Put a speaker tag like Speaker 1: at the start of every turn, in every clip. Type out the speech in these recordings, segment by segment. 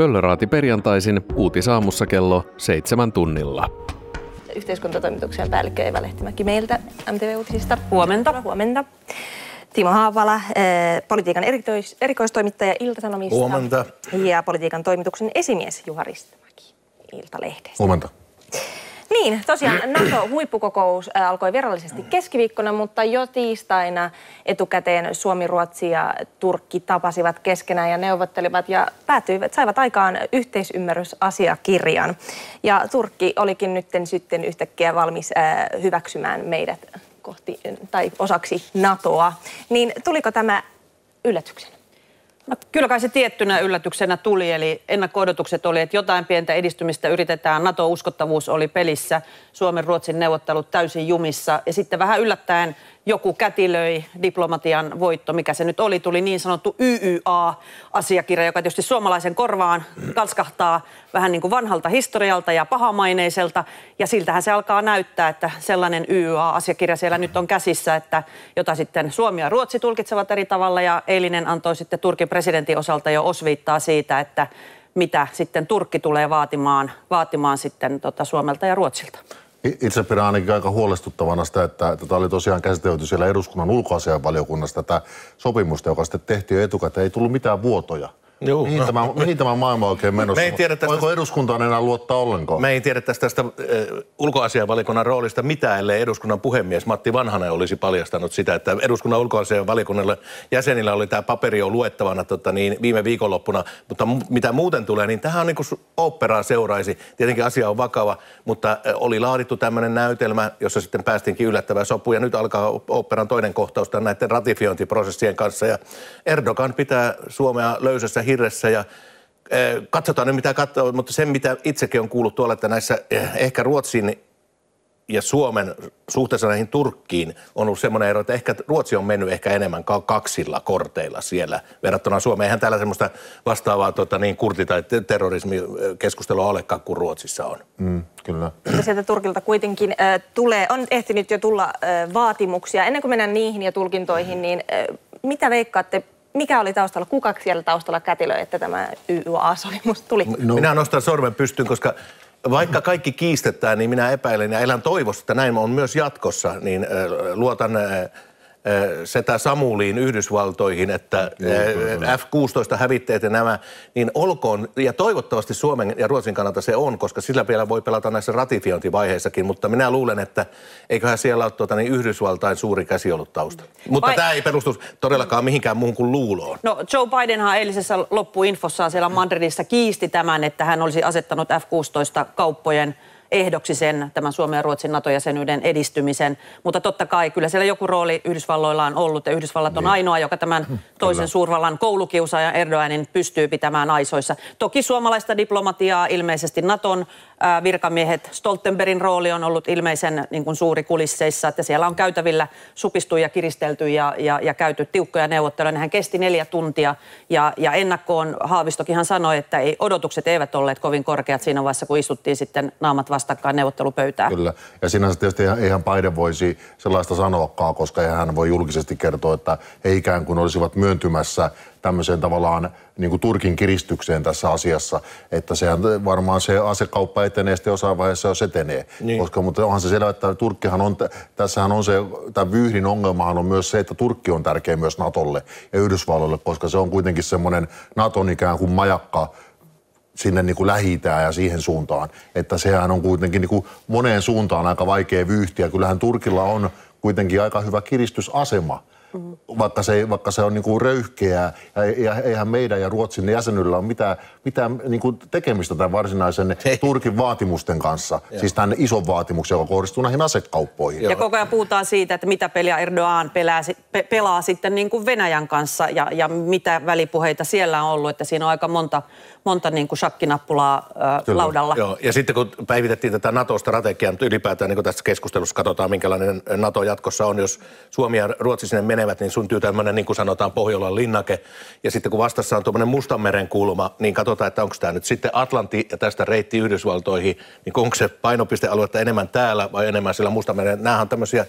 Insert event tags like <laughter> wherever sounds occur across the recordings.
Speaker 1: Pöllöraati perjantaisin uutisaamussa kello seitsemän tunnilla.
Speaker 2: Yhteiskuntatoimituksen päällikkö Eva Lehtimäki meiltä MTV-uutisista.
Speaker 3: Huomenta.
Speaker 2: Huomenta. Timo Haavala, eh, politiikan erikois, erikoistoimittaja Ilta-Sanomista.
Speaker 4: Huomenta.
Speaker 2: Ja politiikan toimituksen esimies Juha Ristimäki Iltalehdestä.
Speaker 4: Huomenta.
Speaker 2: Niin, tosiaan <clears throat> NATO-huippukokous äh, alkoi virallisesti keskiviikkona, mutta jo tiistaina etukäteen Suomi, Ruotsi ja Turkki tapasivat keskenään ja neuvottelivat ja päätyivät, saivat aikaan yhteisymmärrysasiakirjan. Ja Turkki olikin nyt sitten yhtäkkiä valmis äh, hyväksymään meidät kohti, tai osaksi NATOa. Niin tuliko tämä yllätyksenä?
Speaker 3: No, kyllä kai se tiettynä yllätyksenä tuli, eli ennakko-odotukset oli, että jotain pientä edistymistä yritetään. NATO-uskottavuus oli pelissä, Suomen-Ruotsin neuvottelut täysin jumissa ja sitten vähän yllättäen joku kätilöi diplomatian voitto, mikä se nyt oli, tuli niin sanottu YYA-asiakirja, joka tietysti suomalaisen korvaan kalskahtaa vähän niin kuin vanhalta historialta ja pahamaineiselta. Ja siltähän se alkaa näyttää, että sellainen YYA-asiakirja siellä nyt on käsissä, että jota sitten Suomi ja Ruotsi tulkitsevat eri tavalla. Ja eilinen antoi sitten Turkin presidentin osalta jo osviittaa siitä, että mitä sitten Turkki tulee vaatimaan, vaatimaan sitten tota Suomelta ja Ruotsilta.
Speaker 4: Itse pidän ainakin aika huolestuttavana sitä, että tätä oli tosiaan käsitelty siellä eduskunnan ulkoasianvaliokunnassa tätä sopimusta, joka sitten tehtiin jo etukäteen. Ei tullut mitään vuotoja. Juu, mihin, no. tämä, <laughs> mihin tämä maailma oikein menossa? Me ei tiedä tästä, Voiko eduskuntaan enää luottaa ollenkaan?
Speaker 5: Me ei tiedä tästä, tästä äh, ulkoasianvalikunnan roolista mitään, ellei eduskunnan puhemies Matti Vanhanen olisi paljastanut sitä, että eduskunnan ulkoasianvalikunnalle jäsenillä oli tämä paperi jo luettavana tota, niin, viime viikonloppuna, mutta mitä muuten tulee, niin tähän on niin kuin operaa seuraisi. Tietenkin asia on vakava, mutta oli laadittu tämmöinen näytelmä, jossa sitten päästinkin yllättävää sopu, ja nyt alkaa operan toinen kohtaus näiden ratifiointiprosessien kanssa, ja Erdogan pitää Suomea löysässä hirressä ja eh, katsotaan nyt mitä katsoo, mutta sen mitä itsekin on kuullut tuolla, että näissä eh, ehkä Ruotsin ja Suomen suhteessa näihin Turkkiin on ollut semmoinen ero, että ehkä Ruotsi on mennyt ehkä enemmän kaksilla korteilla siellä verrattuna Suomeen. Eihän täällä semmoista vastaavaa tota, niin kurti- tai terrorismikeskustelua olekaan kuin Ruotsissa on.
Speaker 4: Mm, kyllä.
Speaker 2: Ja sieltä Turkilta kuitenkin äh, tulee, on ehtinyt jo tulla äh, vaatimuksia. Ennen kuin mennään niihin ja tulkintoihin, niin äh, mitä veikkaatte, mikä oli taustalla, kuka siellä taustalla kätilöi, että tämä YYA-sopimus tuli?
Speaker 5: No. Minä nostan sormen pystyyn, koska vaikka kaikki kiistetään, niin minä epäilen ja elän toivossa, että näin on myös jatkossa, niin luotan setä Samuliin Yhdysvaltoihin, että F-16 hävitteet ja nämä, niin olkoon, ja toivottavasti Suomen ja Ruotsin kannalta se on, koska sillä vielä voi pelata näissä ratifiointivaiheissakin, mutta minä luulen, että eiköhän siellä ole tuota, niin Yhdysvaltain suuri käsi ollut tausta. Mutta Vai... tämä ei perustu todellakaan mihinkään muuhun kuin luuloon.
Speaker 3: No Joe Bidenhan eilisessä loppuinfossaan siellä Madridissa kiisti tämän, että hän olisi asettanut F-16 kauppojen ehdoksi sen tämän Suomen ja Ruotsin NATO-jäsenyyden edistymisen. Mutta totta kai kyllä siellä joku rooli Yhdysvalloilla on ollut ja Yhdysvallat on niin. ainoa, joka tämän toisen kyllä. suurvallan koulukiusaajan Erdoganin pystyy pitämään aisoissa. Toki suomalaista diplomatiaa ilmeisesti Naton virkamiehet. Stoltenbergin rooli on ollut ilmeisen niin kuin suuri kulisseissa, että siellä on käytävillä supistu ja kiristelty ja, ja, ja käyty tiukkoja neuvotteluja. Nehän kesti neljä tuntia ja, ja ennakkoon Haavistokinhan sanoi, että ei, odotukset eivät olleet kovin korkeat siinä vaiheessa, kun istuttiin sitten naamat vastakkain neuvottelupöytään.
Speaker 4: Kyllä, ja sinänsä tietysti eihän Biden voisi sellaista sanoakaan, koska hän voi julkisesti kertoa, että he ikään kuin olisivat myöntymässä tämmöiseen tavallaan niin kuin Turkin kiristykseen tässä asiassa, että sehän varmaan se asekauppa etenee sitten jossain vaiheessa, jos etenee. Niin. Koska, mutta onhan se selvä, että Turkkihan on, tässähän on se, tämä vyyhdin ongelmahan on myös se, että Turkki on tärkeä myös Natolle ja Yhdysvalloille, koska se on kuitenkin semmoinen Naton ikään kuin majakka sinne niin kuin lähi ja siihen suuntaan. Että sehän on kuitenkin niin kuin moneen suuntaan aika vaikea vyyhtiä. Kyllähän Turkilla on kuitenkin aika hyvä kiristysasema Mm. Vaikka, se, vaikka se on niin kuin röyhkeää ja, ja eihän meidän ja Ruotsin jäsenyydellä ole mitään, mitään niin kuin tekemistä tämän varsinaisen <laughs> Hei. Turkin vaatimusten kanssa. Joo. Siis tämän ison vaatimuksen, joka kohdistuu näihin asekauppoihin.
Speaker 3: Ja koko ajan puhutaan siitä, että mitä peliä Erdogan pelaa, pe, pelaa sitten niin kuin Venäjän kanssa ja, ja mitä välipuheita siellä on ollut. Että siinä on aika monta, monta niin kuin shakkinappulaa äh, laudalla.
Speaker 5: Joo. Ja sitten kun päivitettiin tätä NATO-strategiaa, ylipäätään niin kuin tässä keskustelussa katsotaan, minkälainen NATO jatkossa on, jos Suomi ja Ruotsi sinne menevät, niin syntyy tämmöinen, niin kuin sanotaan, Pohjolan linnake. Ja sitten kun vastassa on tuommoinen Mustanmeren kulma, niin katsotaan, että onko tämä nyt sitten Atlanti ja tästä reitti Yhdysvaltoihin, niin onko se painopistealuetta enemmän täällä vai enemmän sillä Mustanmeren. Nämähän on tämmöisiä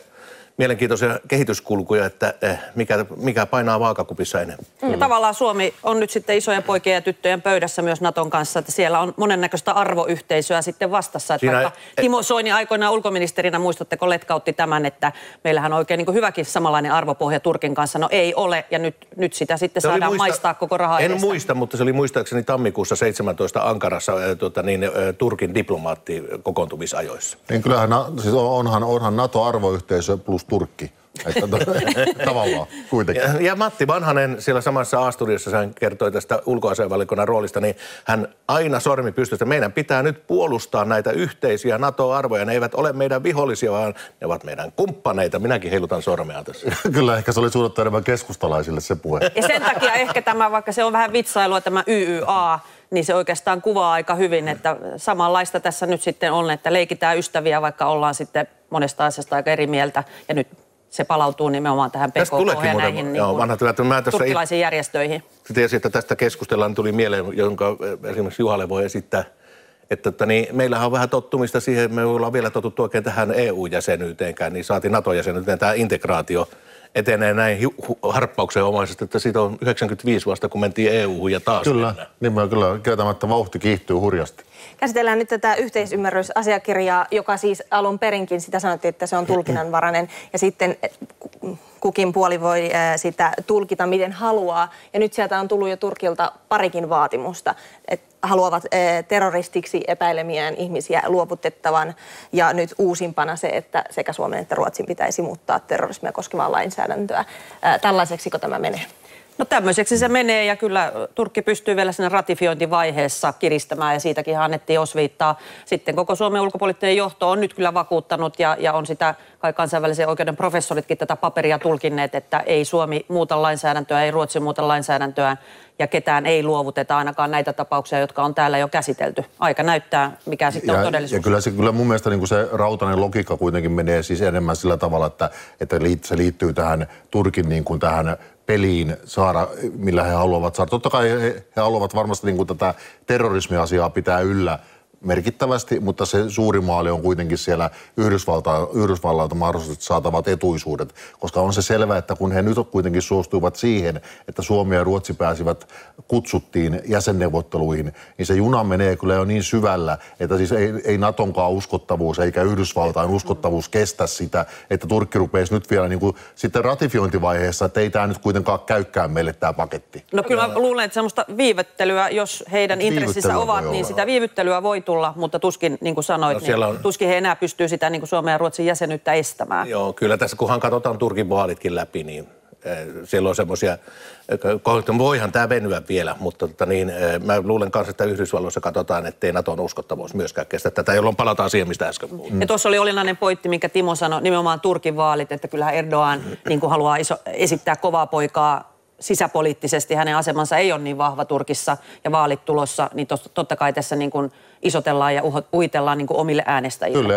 Speaker 5: mielenkiintoisia kehityskulkuja, että eh, mikä, mikä painaa vaakakupissa enemmän.
Speaker 3: Ja tavallaan Suomi on nyt sitten isojen poikien ja tyttöjen pöydässä myös Naton kanssa, että siellä on monennäköistä arvoyhteisöä sitten vastassa. Että
Speaker 5: Siinä-
Speaker 3: vaikka Timo Soini aikoinaan ulkoministerinä, muistatteko, letkautti tämän, että meillähän on oikein niin kuin hyväkin samanlainen arvopohja Turkin kanssa. No ei ole, ja nyt, nyt sitä sitten
Speaker 5: Se
Speaker 3: saadaan
Speaker 5: muista-
Speaker 3: maistaa koko rahaa
Speaker 5: En
Speaker 3: edestä.
Speaker 5: muista, mutta se oli muistaakseni tammikuussa 17 Ankarassa äh, tota, niin, äh, Turkin diplomaatti kokoontumisajoissa.
Speaker 4: Niin kyllähän siis on- onhan, onhan NATO-arvoyhteisö plus Turkki. Että to, <laughs> tavallaan kuitenkin.
Speaker 5: Ja, ja Matti Vanhanen siellä samassa A-studiossa hän kertoi tästä ulkoasianvalikunnan roolista, niin hän aina sormi pystystä. Meidän pitää nyt puolustaa näitä yhteisiä NATO-arvoja. Ne eivät ole meidän vihollisia, vaan ne ovat meidän kumppaneita. Minäkin heilutan sormea tässä. <laughs>
Speaker 4: Kyllä ehkä se oli suunnattu enemmän keskustalaisille se puhe.
Speaker 3: Ja sen takia ehkä tämä, vaikka se on vähän vitsailua tämä YYA, niin se oikeastaan kuvaa aika hyvin, että samanlaista tässä nyt sitten on, että leikitään ystäviä, vaikka ollaan sitten monesta asiasta aika eri mieltä. Ja nyt se palautuu nimenomaan tähän PKK ja
Speaker 5: muuten-
Speaker 3: näihin
Speaker 5: joo,
Speaker 3: niin
Speaker 5: vanhat hyvät, mä tuossa
Speaker 3: turkkilaisiin järjestöihin.
Speaker 5: Tiesin, että tästä keskustellaan, tuli mieleen, jonka eh, esimerkiksi Juhalle voi esittää, että, että niin, meillähän on vähän tottumista siihen, me ollaan vielä totuttu oikein tähän EU-jäsenyyteenkään, niin saatiin NATO-jäsenyyteen tämä integraatio etenee näin hu- harppauksenomaisesti, että siitä on 95 vasta, kun mentiin EU-hun ja taas
Speaker 4: Kyllä,
Speaker 5: mennään.
Speaker 4: niin mä kyllä kieltämättä vauhti kiihtyy hurjasti.
Speaker 2: Käsitellään nyt tätä yhteisymmärrysasiakirjaa, joka siis alun perinkin sitä sanottiin, että se on tulkinnanvarainen ja sitten eh, ku- kukin puoli voi eh, sitä tulkita miten haluaa. Ja nyt sieltä on tullut jo Turkilta parikin vaatimusta, että haluavat eh, terroristiksi epäilemiään ihmisiä luovutettavan ja nyt uusimpana se, että sekä Suomen että Ruotsin pitäisi muuttaa terrorismia koskevaa lainsäädäntöä. Tällaiseksiko tämä menee?
Speaker 3: No tämmöiseksi se menee ja kyllä Turkki pystyy vielä siinä ratifiointivaiheessa kiristämään ja siitäkin annettiin osviittaa. Sitten koko Suomen ulkopoliittinen johto on nyt kyllä vakuuttanut ja, ja on sitä kai kansainvälisen oikeuden professoritkin tätä paperia tulkinneet, että ei Suomi muuta lainsäädäntöä, ei Ruotsi muuta lainsäädäntöä ja ketään ei luovuteta ainakaan näitä tapauksia, jotka on täällä jo käsitelty. Aika näyttää, mikä sitten on
Speaker 4: Ja,
Speaker 3: todellisuus.
Speaker 4: ja kyllä, se, kyllä mun mielestä niin kuin se rautainen logiikka kuitenkin menee siis enemmän sillä tavalla, että, että se liittyy tähän Turkin niin kuin tähän peliin saada, millä he haluavat saada. Totta kai he, he haluavat varmasti niin kuin tätä terrorismiasiaa pitää yllä merkittävästi, mutta se suuri maali on kuitenkin siellä Yhdysvalta, Yhdysvallalta mahdollisesti saatavat etuisuudet, koska on se selvä, että kun he nyt kuitenkin suostuivat siihen, että Suomi ja Ruotsi pääsivät kutsuttiin jäsenneuvotteluihin, niin se juna menee kyllä jo niin syvällä, että siis ei, ei Natonkaan uskottavuus eikä Yhdysvaltain uskottavuus kestä sitä, että Turkki rupeaisi nyt vielä niin kuin sitten ratifiointivaiheessa, että ei tämä nyt kuitenkaan käykään meille tämä paketti.
Speaker 3: No kyllä mä luulen, että semmoista viivyttelyä, jos heidän intressissä ovat, niin sitä viivyttelyä voi tulla, mutta tuskin, niin kuin sanoit,
Speaker 5: No
Speaker 3: niin
Speaker 5: on-
Speaker 3: tuskin he enää pystyy sitä niin kuin Suomen ja Ruotsin jäsenyyttä estämään.
Speaker 5: Joo, kyllä tässä kunhan katsotaan Turkin vaalitkin läpi, niin eh, siellä on semmoisia, että voihan tämä venyä vielä, mutta tota niin, eh, mä luulen kanssa, että Yhdysvalloissa katsotaan, ettei Naton uskottavuus myöskään kestä tätä, jolloin palataan siihen, mistä äsken puhuin.
Speaker 3: Ja tuossa oli olennainen pointti, minkä Timo sanoi, nimenomaan Turkin vaalit, että kyllähän Erdogan niin kuin haluaa iso, esittää kovaa poikaa sisäpoliittisesti. Hänen asemansa ei ole niin vahva Turkissa ja vaalit tulossa, niin tos, totta kai tässä niin kuin isotellaan ja uhitellaan niin kuin omille äänestäjille.
Speaker 4: Kyllä,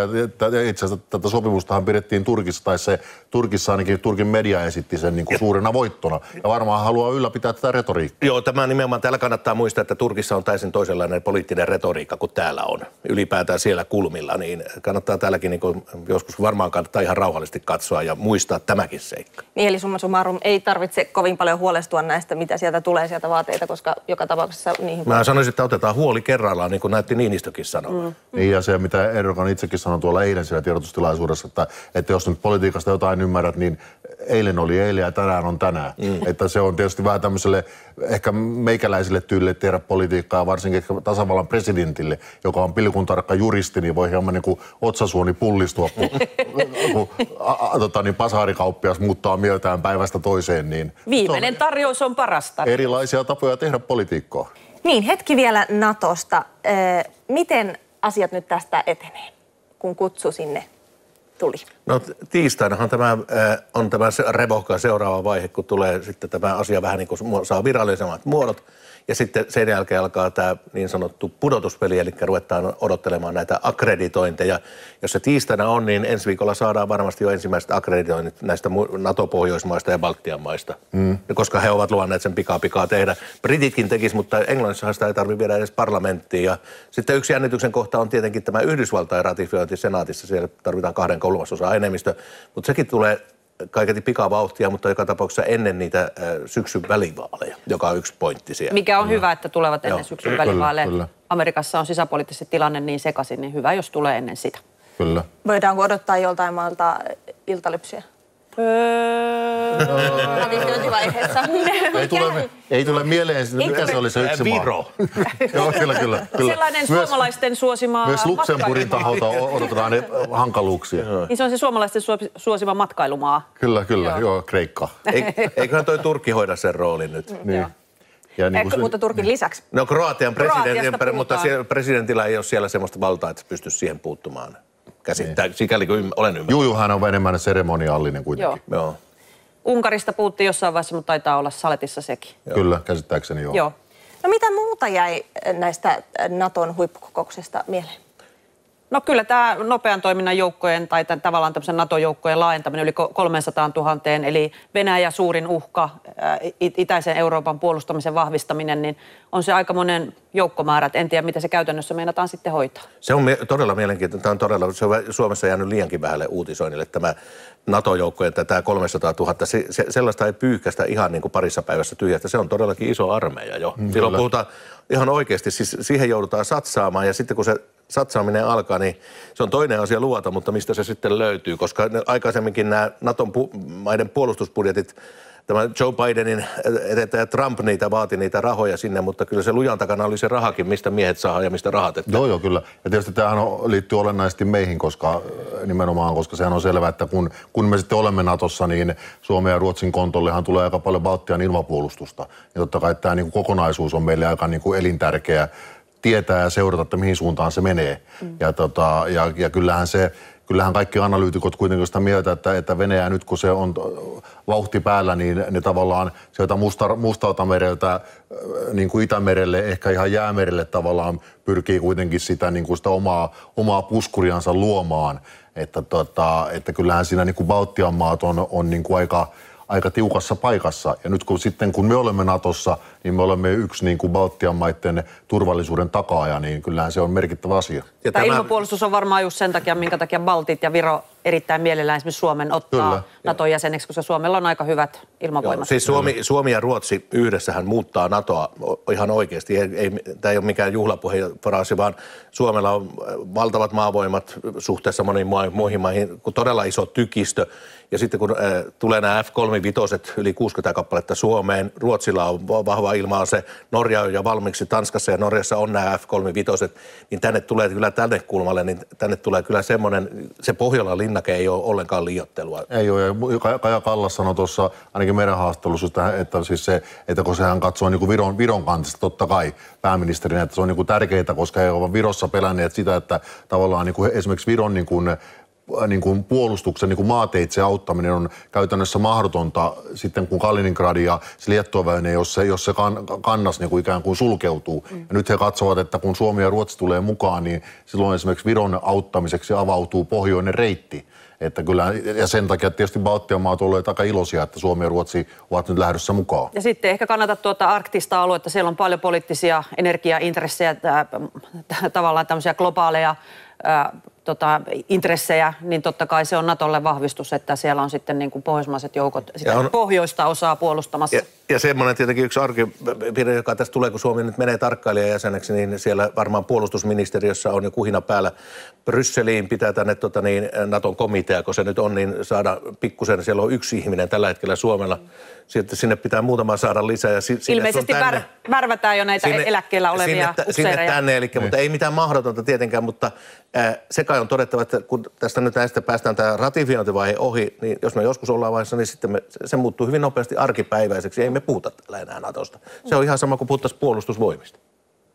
Speaker 4: ja itse asiassa tätä sopimustahan pidettiin Turkissa, tai se Turkissa ainakin Turkin media esitti sen niin kuin suurena voittona, ja varmaan haluaa ylläpitää tätä retoriikkaa.
Speaker 5: Joo, tämä nimenomaan täällä kannattaa muistaa, että Turkissa on täysin toisenlainen poliittinen retoriikka kuin täällä on. Ylipäätään siellä kulmilla, niin kannattaa täälläkin niin kuin, joskus varmaan kannattaa ihan rauhallisesti katsoa ja muistaa tämäkin seikka.
Speaker 2: Niin, eli summa summarum ei tarvitse kovin paljon huolestua näistä, mitä sieltä tulee sieltä vaateita, koska joka tapauksessa niihin
Speaker 5: Mä sanoisin, että otetaan huoli kerrallaan, niin kuin näytti Niinistökin sanoa. Mm.
Speaker 4: Niin ja se, mitä Erdogan itsekin sanoi tuolla eilen siellä tiedotustilaisuudessa, että, että jos nyt politiikasta jotain ymmärrät, niin eilen oli eilen ja tänään on tänään. Mm. Että se on tietysti vähän tämmöiselle ehkä meikäläisille tyylille tehdä politiikkaa, varsinkin ehkä tasavallan presidentille, joka on pilkun tarkka juristi, niin voi hieman niin kuin otsasuoni pullistua, kun, <laughs> kun a, a, tota, niin pasarikauppias muuttaa mieltään päivästä toiseen. Niin
Speaker 3: Viimeinen
Speaker 4: on
Speaker 3: tarjous on parasta.
Speaker 4: erilaisia tapoja tehdä politiikkaa.
Speaker 2: Niin, hetki vielä Natosta. Miten asiat nyt tästä etenee, kun kutsu sinne tuli?
Speaker 5: No tiistainahan tämä äh, on tämä revohka seuraava vaihe, kun tulee sitten tämä asia vähän niin kuin saa virallisemmat muodot. Ja sitten sen jälkeen alkaa tämä niin sanottu pudotuspeli, eli ruvetaan odottelemaan näitä akkreditointeja. Jos se tiistaina on, niin ensi viikolla saadaan varmasti jo ensimmäiset akkreditoinnit näistä NATO-pohjoismaista ja Baltian maista. Mm. Koska he ovat luvanneet sen pikaa pikaa tehdä. Brititkin tekis, mutta Englannissahan sitä ei tarvitse viedä edes parlamenttiin. Ja sitten yksi jännityksen kohta on tietenkin tämä Yhdysvaltain ratifiointi senaatissa. Siellä tarvitaan kahden kolmasosaa enemmistö. Mutta sekin tulee kaiketi pikavauhtia, mutta joka tapauksessa ennen niitä äh, syksyn välivaaleja, joka on yksi pointti siellä.
Speaker 3: Mikä on hyvä, että tulevat ennen
Speaker 5: Joo.
Speaker 3: syksyn
Speaker 4: Kyllä,
Speaker 3: välivaaleja.
Speaker 4: kyllä.
Speaker 3: Amerikassa on sisäpoliittisesti tilanne niin sekaisin, niin hyvä, jos tulee ennen sitä.
Speaker 4: Kyllä.
Speaker 2: Voidaanko odottaa joltain maalta iltalypsyä? Ratifiointivaiheessa.
Speaker 4: Ei tule, ei tule mieleen, mikä se oli se yksi maa.
Speaker 5: Viro. <laughs>
Speaker 4: Joo, kyllä, kyllä. kyllä.
Speaker 3: Sellainen
Speaker 4: Myös-
Speaker 3: suomalaisten suosima
Speaker 4: Myös Luxemburgin taholta odotetaan ne hankaluuksia.
Speaker 3: Niin se on se suomalaisten suosi- suosima matkailumaa.
Speaker 4: Kyllä, kyllä. Joo, Kreikka.
Speaker 5: Ei- Eiköhän toi Turkki hoida sen roolin nyt.
Speaker 4: Niin. Ja niin
Speaker 2: Eh,
Speaker 4: kuin se-
Speaker 2: mutta Turkin lisäksi.
Speaker 5: No Kroatian
Speaker 3: Kroatiasta
Speaker 5: mutta siellä, presidentillä ei ole siellä sellaista valtaa, että se pystyisi siihen puuttumaan. Käsittää, sikäli kuin olen ymmärtänyt.
Speaker 4: Juu, juu, hän on enemmän seremoniallinen kuitenkin.
Speaker 3: Joo.
Speaker 5: Joo.
Speaker 3: Unkarista puhuttiin jossain vaiheessa, mutta taitaa olla saletissa sekin.
Speaker 4: Kyllä, käsittääkseni joo.
Speaker 3: Joo.
Speaker 2: No mitä muuta jäi näistä Naton huippukokouksesta mieleen?
Speaker 3: No kyllä tämä nopean toiminnan joukkojen tai tämän, tavallaan tämmöisen NATO-joukkojen laajentaminen yli ko- 300 000, eli Venäjä suurin uhka, ää, itäisen Euroopan puolustamisen vahvistaminen, niin on se aika monen joukkomäärä. Et En tiedä, mitä se käytännössä meinataan sitten hoitaa.
Speaker 5: Se on mie- todella mielenkiintoista. Tämä on todella, se on Suomessa jäänyt liiankin vähälle uutisoinnille tämä NATO-joukkojen tämä 300 000. Se, se, sellaista ei pyyhkästä ihan niin kuin parissa päivässä tyhjästä. Se on todellakin iso armeija jo. Mm, Silloin
Speaker 4: kyllä.
Speaker 5: puhutaan ihan oikeasti, siis siihen joudutaan satsaamaan ja sitten kun se satsaaminen alkaa, niin se on toinen asia luota, mutta mistä se sitten löytyy, koska aikaisemminkin nämä Naton pu- maiden puolustusbudjetit Tämä Joe Bidenin edeltäjä Trump niitä vaati niitä rahoja sinne, mutta kyllä se lujan takana oli se rahakin, mistä miehet saa ja mistä rahat. Että
Speaker 4: Joo, joo, kyllä. Ja tietysti tämähän on, liittyy olennaisesti meihin, koska äh, nimenomaan, koska sehän on selvää, että kun, kun me sitten olemme Natossa, niin Suomen ja Ruotsin kontollehan tulee aika paljon Baltian ilmapuolustusta. Ja totta kai tämä niin kuin kokonaisuus on meille aika niin kuin elintärkeä tietää ja seurata, että mihin suuntaan se menee. Mm. Ja, tota, ja, ja kyllähän se, kyllähän kaikki analyytikot kuitenkin sitä mieltä, että, että Venäjä nyt kun se on vauhti päällä, niin ne tavallaan sieltä musta, Mustalta mereltä äh, niin kuin Itämerelle, ehkä ihan jäämerelle tavallaan pyrkii kuitenkin sitä, niin kuin sitä omaa, omaa puskuriansa luomaan. Että, tota, että kyllähän siinä niin kuin Baltian maat on, on niin kuin aika, aika tiukassa paikassa. Ja nyt kun sitten kun me olemme Natossa, niin me olemme yksi niin kuin Baltian maiden turvallisuuden takaaja, niin kyllähän se on merkittävä asia.
Speaker 5: Ja
Speaker 3: Tämä
Speaker 5: tämä-
Speaker 3: ilmapuolustus on varmaan just sen takia, minkä takia Baltit ja Viro erittäin mielellään esimerkiksi Suomen ottaa
Speaker 4: Kyllä.
Speaker 3: Naton jäseneksi, koska Suomella on aika hyvät
Speaker 5: Joo,
Speaker 3: ilmavoimat.
Speaker 5: siis Suomi, Suomi ja Ruotsi yhdessähän muuttaa NATOa ihan oikeasti. Ei, ei, tämä ei ole mikään juhlapuheenfraasi, vaan Suomella on äh, valtavat maavoimat suhteessa moniin mua- muihin maihin, kun todella iso tykistö. Ja sitten kun äh, tulee nämä F-35 yli 60 kappaletta Suomeen, Ruotsilla on va- vahva ilma-ase, Norja on jo valmiiksi, Tanskassa ja Norjassa on nämä F-35, niin tänne tulee kyllä tänne kulmalle, niin tänne tulee kyllä semmoinen, se Pohjolan linnake ei ole ollenkaan liiottelua.
Speaker 4: Ei ole, ja Ka- Kaja Kallas sanoi tuossa ainakin meidän haastattelussa, että, että, siis se, että kun sehän katsoo niin kuin Viron, Viron kantista totta kai pääministerinä, että se on niin kuin tärkeää, koska he ovat Virossa pelänneet sitä, että tavallaan niin kuin esimerkiksi Viron niin kuin, niin kuin puolustuksen niin kuin maateitse auttaminen on käytännössä mahdotonta sitten kun Kaliningrad ja se Liettuaväyne, jos se, jos se kan, kannas niin kuin ikään kuin sulkeutuu. Mm. Ja nyt he katsovat, että kun Suomi ja Ruotsi tulee mukaan, niin silloin esimerkiksi Viron auttamiseksi avautuu pohjoinen reitti. Että kyllä, ja sen takia tietysti Baltian maat olleet aika iloisia, että Suomi ja Ruotsi ovat nyt lähdössä mukaan.
Speaker 3: Ja sitten ehkä kannata tuota arktista aluetta. Siellä on paljon poliittisia energiaintressejä, tavallaan tämmöisiä globaaleja ää, tota, intressejä, niin totta kai se on Natolle vahvistus, että siellä on sitten niin kuin pohjoismaiset joukot sitä
Speaker 5: on-
Speaker 3: pohjoista osaa puolustamassa.
Speaker 5: Ja, ja semmoinen tietenkin yksi arkipiirre, joka tässä tulee, kun Suomi nyt menee tarkkailijajäseneksi, niin siellä varmaan puolustusministeriössä on jo kuhina päällä. Brysseliin pitää tänne tota niin, Naton komitea, kun se nyt on, niin saada pikkusen, siellä on yksi ihminen tällä hetkellä Suomella. Sitten sinne pitää muutama saada lisää. Ja si,
Speaker 3: Ilmeisesti
Speaker 5: tänne-
Speaker 3: värvätään jo näitä eläkkeellä olevia
Speaker 5: sinne, tä- sinne
Speaker 3: upseereja.
Speaker 5: tänne, eli, mutta ei mitään mahdotonta tietenkään, mutta äh, se kai on todettava, että kun tästä nyt näistä päästään tämä ratifiointivaihe ohi, niin jos me joskus ollaan vaiheessa, niin sitten me, se, se muuttuu hyvin nopeasti arkipäiväiseksi. Ei me puhuta täällä enää Natosta. Se on ihan sama kuin puhuttaisiin puolustusvoimista.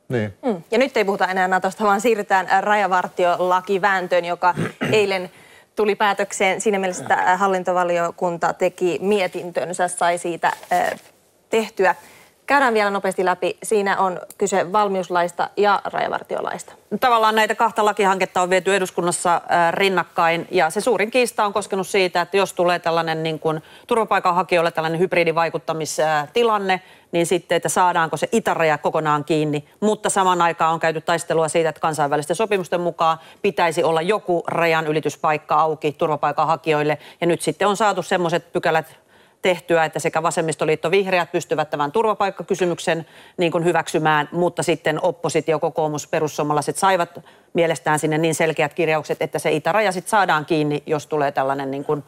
Speaker 4: Niin.
Speaker 2: Mm. Ja nyt ei puhuta enää Natosta, vaan siirrytään äh, rajavartiolakivääntöön, joka <clears throat> eilen tuli päätökseen siinä mielessä, että äh, hallintovaliokunta teki mietintönsä, sai siitä äh, tehtyä Käydään vielä nopeasti läpi. Siinä on kyse valmiuslaista ja rajavartiolaista.
Speaker 3: Tavallaan näitä kahta lakihanketta on viety eduskunnassa äh, rinnakkain ja se suurin kiista on koskenut siitä, että jos tulee tällainen niin kuin turvapaikanhakijoille tällainen hybridivaikuttamistilanne, niin sitten, että saadaanko se itäraja kokonaan kiinni. Mutta saman aikaan on käyty taistelua siitä, että kansainvälisten sopimusten mukaan pitäisi olla joku rajan ylityspaikka auki turvapaikanhakijoille. Ja nyt sitten on saatu semmoiset pykälät tehtyä, että sekä vasemmistoliitto vihreät pystyvät tämän turvapaikkakysymyksen niin kuin hyväksymään, mutta sitten oppositio, kokoomus, perussuomalaiset saivat mielestään sinne niin selkeät kirjaukset, että se itäraja sitten saadaan kiinni, jos tulee tällainen niin kuin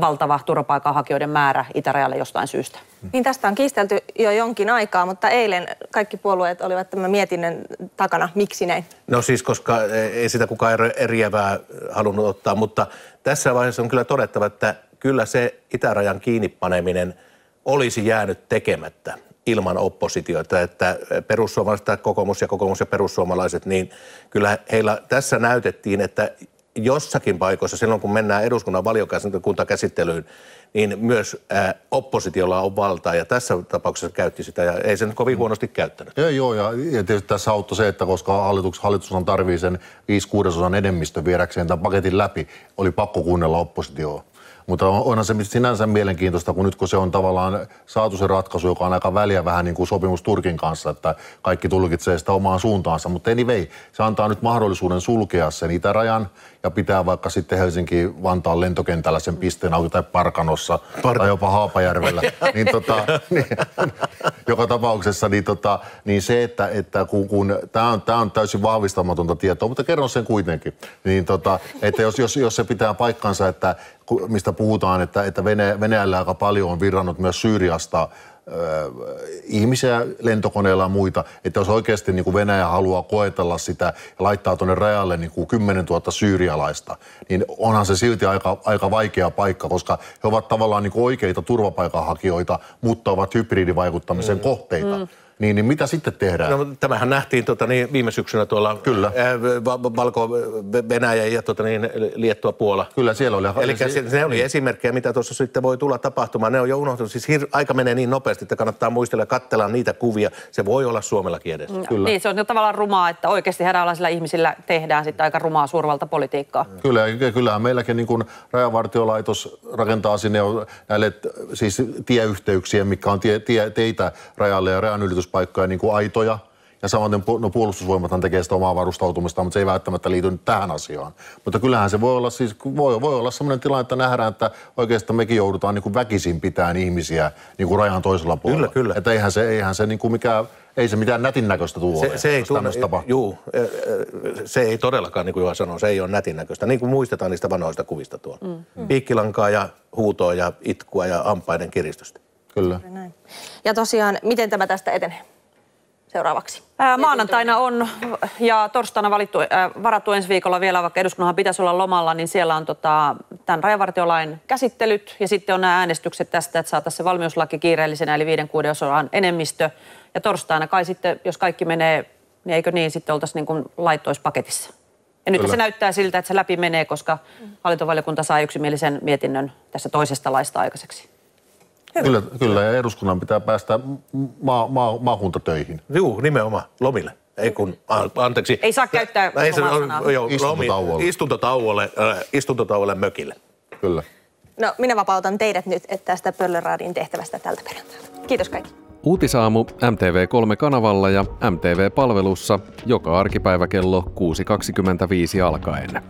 Speaker 3: valtava turvapaikanhakijoiden määrä itärajalle jostain syystä.
Speaker 2: Niin tästä on kiistelty jo jonkin aikaa, mutta eilen kaikki puolueet olivat tämän mietinnön takana. Miksi näin?
Speaker 5: No siis, koska ei sitä kukaan eriävää halunnut ottaa, mutta tässä vaiheessa on kyllä todettava, että kyllä se itärajan kiinnipaneminen olisi jäänyt tekemättä ilman oppositiota, että perussuomalaiset, kokoomus ja kokoomus ja perussuomalaiset, niin kyllä heillä tässä näytettiin, että jossakin paikoissa, silloin kun mennään eduskunnan valiokuntakäsittelyyn, niin myös oppositiolla on valtaa ja tässä tapauksessa käytti sitä ja ei se nyt kovin huonosti käyttänyt.
Speaker 4: Ja, joo, ja, ja tietysti tässä auttoi se, että koska hallitus, on tarvii sen 5 kuudesosan enemmistö viedäkseen tämän paketin läpi, oli pakko kuunnella oppositioa. Mutta onhan se sinänsä mielenkiintoista, kun nyt kun se on tavallaan saatu se ratkaisu, joka on aika väliä vähän niin kuin sopimus Turkin kanssa, että kaikki tulkitsee sitä omaan suuntaansa. Mutta anyway, se antaa nyt mahdollisuuden sulkea sen itärajan ja pitää vaikka sitten Helsinki-Vantaan lentokentällä sen pisteen auki tai Parkanossa Park- tai jopa Haapajärvellä. <laughs> niin, tota, niin, joka tapauksessa niin, tota, niin se, että, että kun, kun tämä on, tää on täysin vahvistamatonta tietoa, mutta kerron sen kuitenkin, niin tota, että jos, jos, jos se pitää paikkansa, että mistä puhutaan, että, että Venäjä, Venäjällä aika paljon on virrannut myös Syyriasta ihmisiä lentokoneilla ja muita, että jos oikeasti niin kuin Venäjä haluaa koetella sitä ja laittaa tuonne rajalle niin kuin 10 000 syyrialaista, niin onhan se silti aika, aika vaikea paikka, koska he ovat tavallaan niin kuin oikeita turvapaikanhakijoita, mutta ovat hybridivaikuttamisen mm. kohteita. Mm. Niin, niin mitä sitten tehdään?
Speaker 5: No, tämähän nähtiin tota, niin, viime syksynä tuolla
Speaker 4: Kyllä.
Speaker 5: Ää, Valko-Venäjä ja tota, niin, Liettua Puola.
Speaker 4: Kyllä siellä oli.
Speaker 5: Eli se, ne oli esimerkkejä, mitä tuossa sitten voi tulla tapahtumaan. Ne on jo unohtunut. Siis hir- aika menee niin nopeasti, että kannattaa muistella ja katsella niitä kuvia. Se voi olla Suomellakin edessä.
Speaker 3: Mm, kyllä. Niin, se on jo tavallaan rumaa, että oikeasti hädänalaisilla ihmisillä tehdään sitten aika rumaa suurvalta politiikkaa.
Speaker 4: Kyllä, ja kyllähän meilläkin niin kuin rajavartiolaitos rakentaa sinne näille siis tieyhteyksiä, mikä on tie, tie, teitä rajalle ja rajanylitys aloituspaikkoja, niin kuin aitoja. Ja samaten no, puolustusvoimathan tekee sitä omaa varustautumista, mutta se ei välttämättä liity nyt tähän asiaan. Mutta kyllähän se voi olla, siis, voi, voi olla sellainen tilanne, että nähdään, että oikeastaan mekin joudutaan niin kuin väkisin pitämään ihmisiä niin kuin rajan toisella puolella.
Speaker 5: Kyllä, kyllä.
Speaker 4: Että eihän se, eihän se niin kuin mikään, ei se mitään nätin näköistä tuo
Speaker 5: se, se, ei tunne, juu, se ei todellakaan, niin kuin Juha sanoi, se ei ole nätin näköistä. Niin kuin muistetaan niistä vanhoista kuvista tuolla. Mm. Piikkilankaa ja huutoa ja itkua ja ampaiden kiristystä.
Speaker 4: Kyllä.
Speaker 2: Ja tosiaan, miten tämä tästä etenee? seuraavaksi?
Speaker 3: Ää, maanantaina on ja torstaina valittu, ää, varattu ensi viikolla vielä, vaikka eduskunnan pitäisi olla lomalla, niin siellä on tota, tämän rajavartiolain käsittelyt ja sitten on nämä äänestykset tästä, että saataisiin se valmiuslaki kiireellisenä, eli viiden kuuden osan enemmistö. Ja torstaina kai sitten, jos kaikki menee, niin eikö niin, sitten oltaisiin niin kuin laittoispaketissa. Ja nyt Kyllä. se näyttää siltä, että se läpi menee, koska hallintovaliokunta saa yksimielisen mietinnön tässä toisesta laista aikaiseksi.
Speaker 4: Kyllä, kyllä, ja eduskunnan pitää päästä ma- ma- maakuntatöihin.
Speaker 5: Joo, nimenomaan, lomille. Ei kun, anteeksi.
Speaker 3: Ei saa käyttää
Speaker 5: ei, se, joo, istuntotauolle. Istuntotauolle, äh, istuntotauolle mökille.
Speaker 4: Kyllä.
Speaker 2: No, minä vapautan teidät nyt tästä Pöllöraadin tehtävästä tältä perjantailta. Kiitos kaikki.
Speaker 1: Uutisaamu MTV3-kanavalla ja MTV-palvelussa joka arkipäivä kello 6.25 alkaen.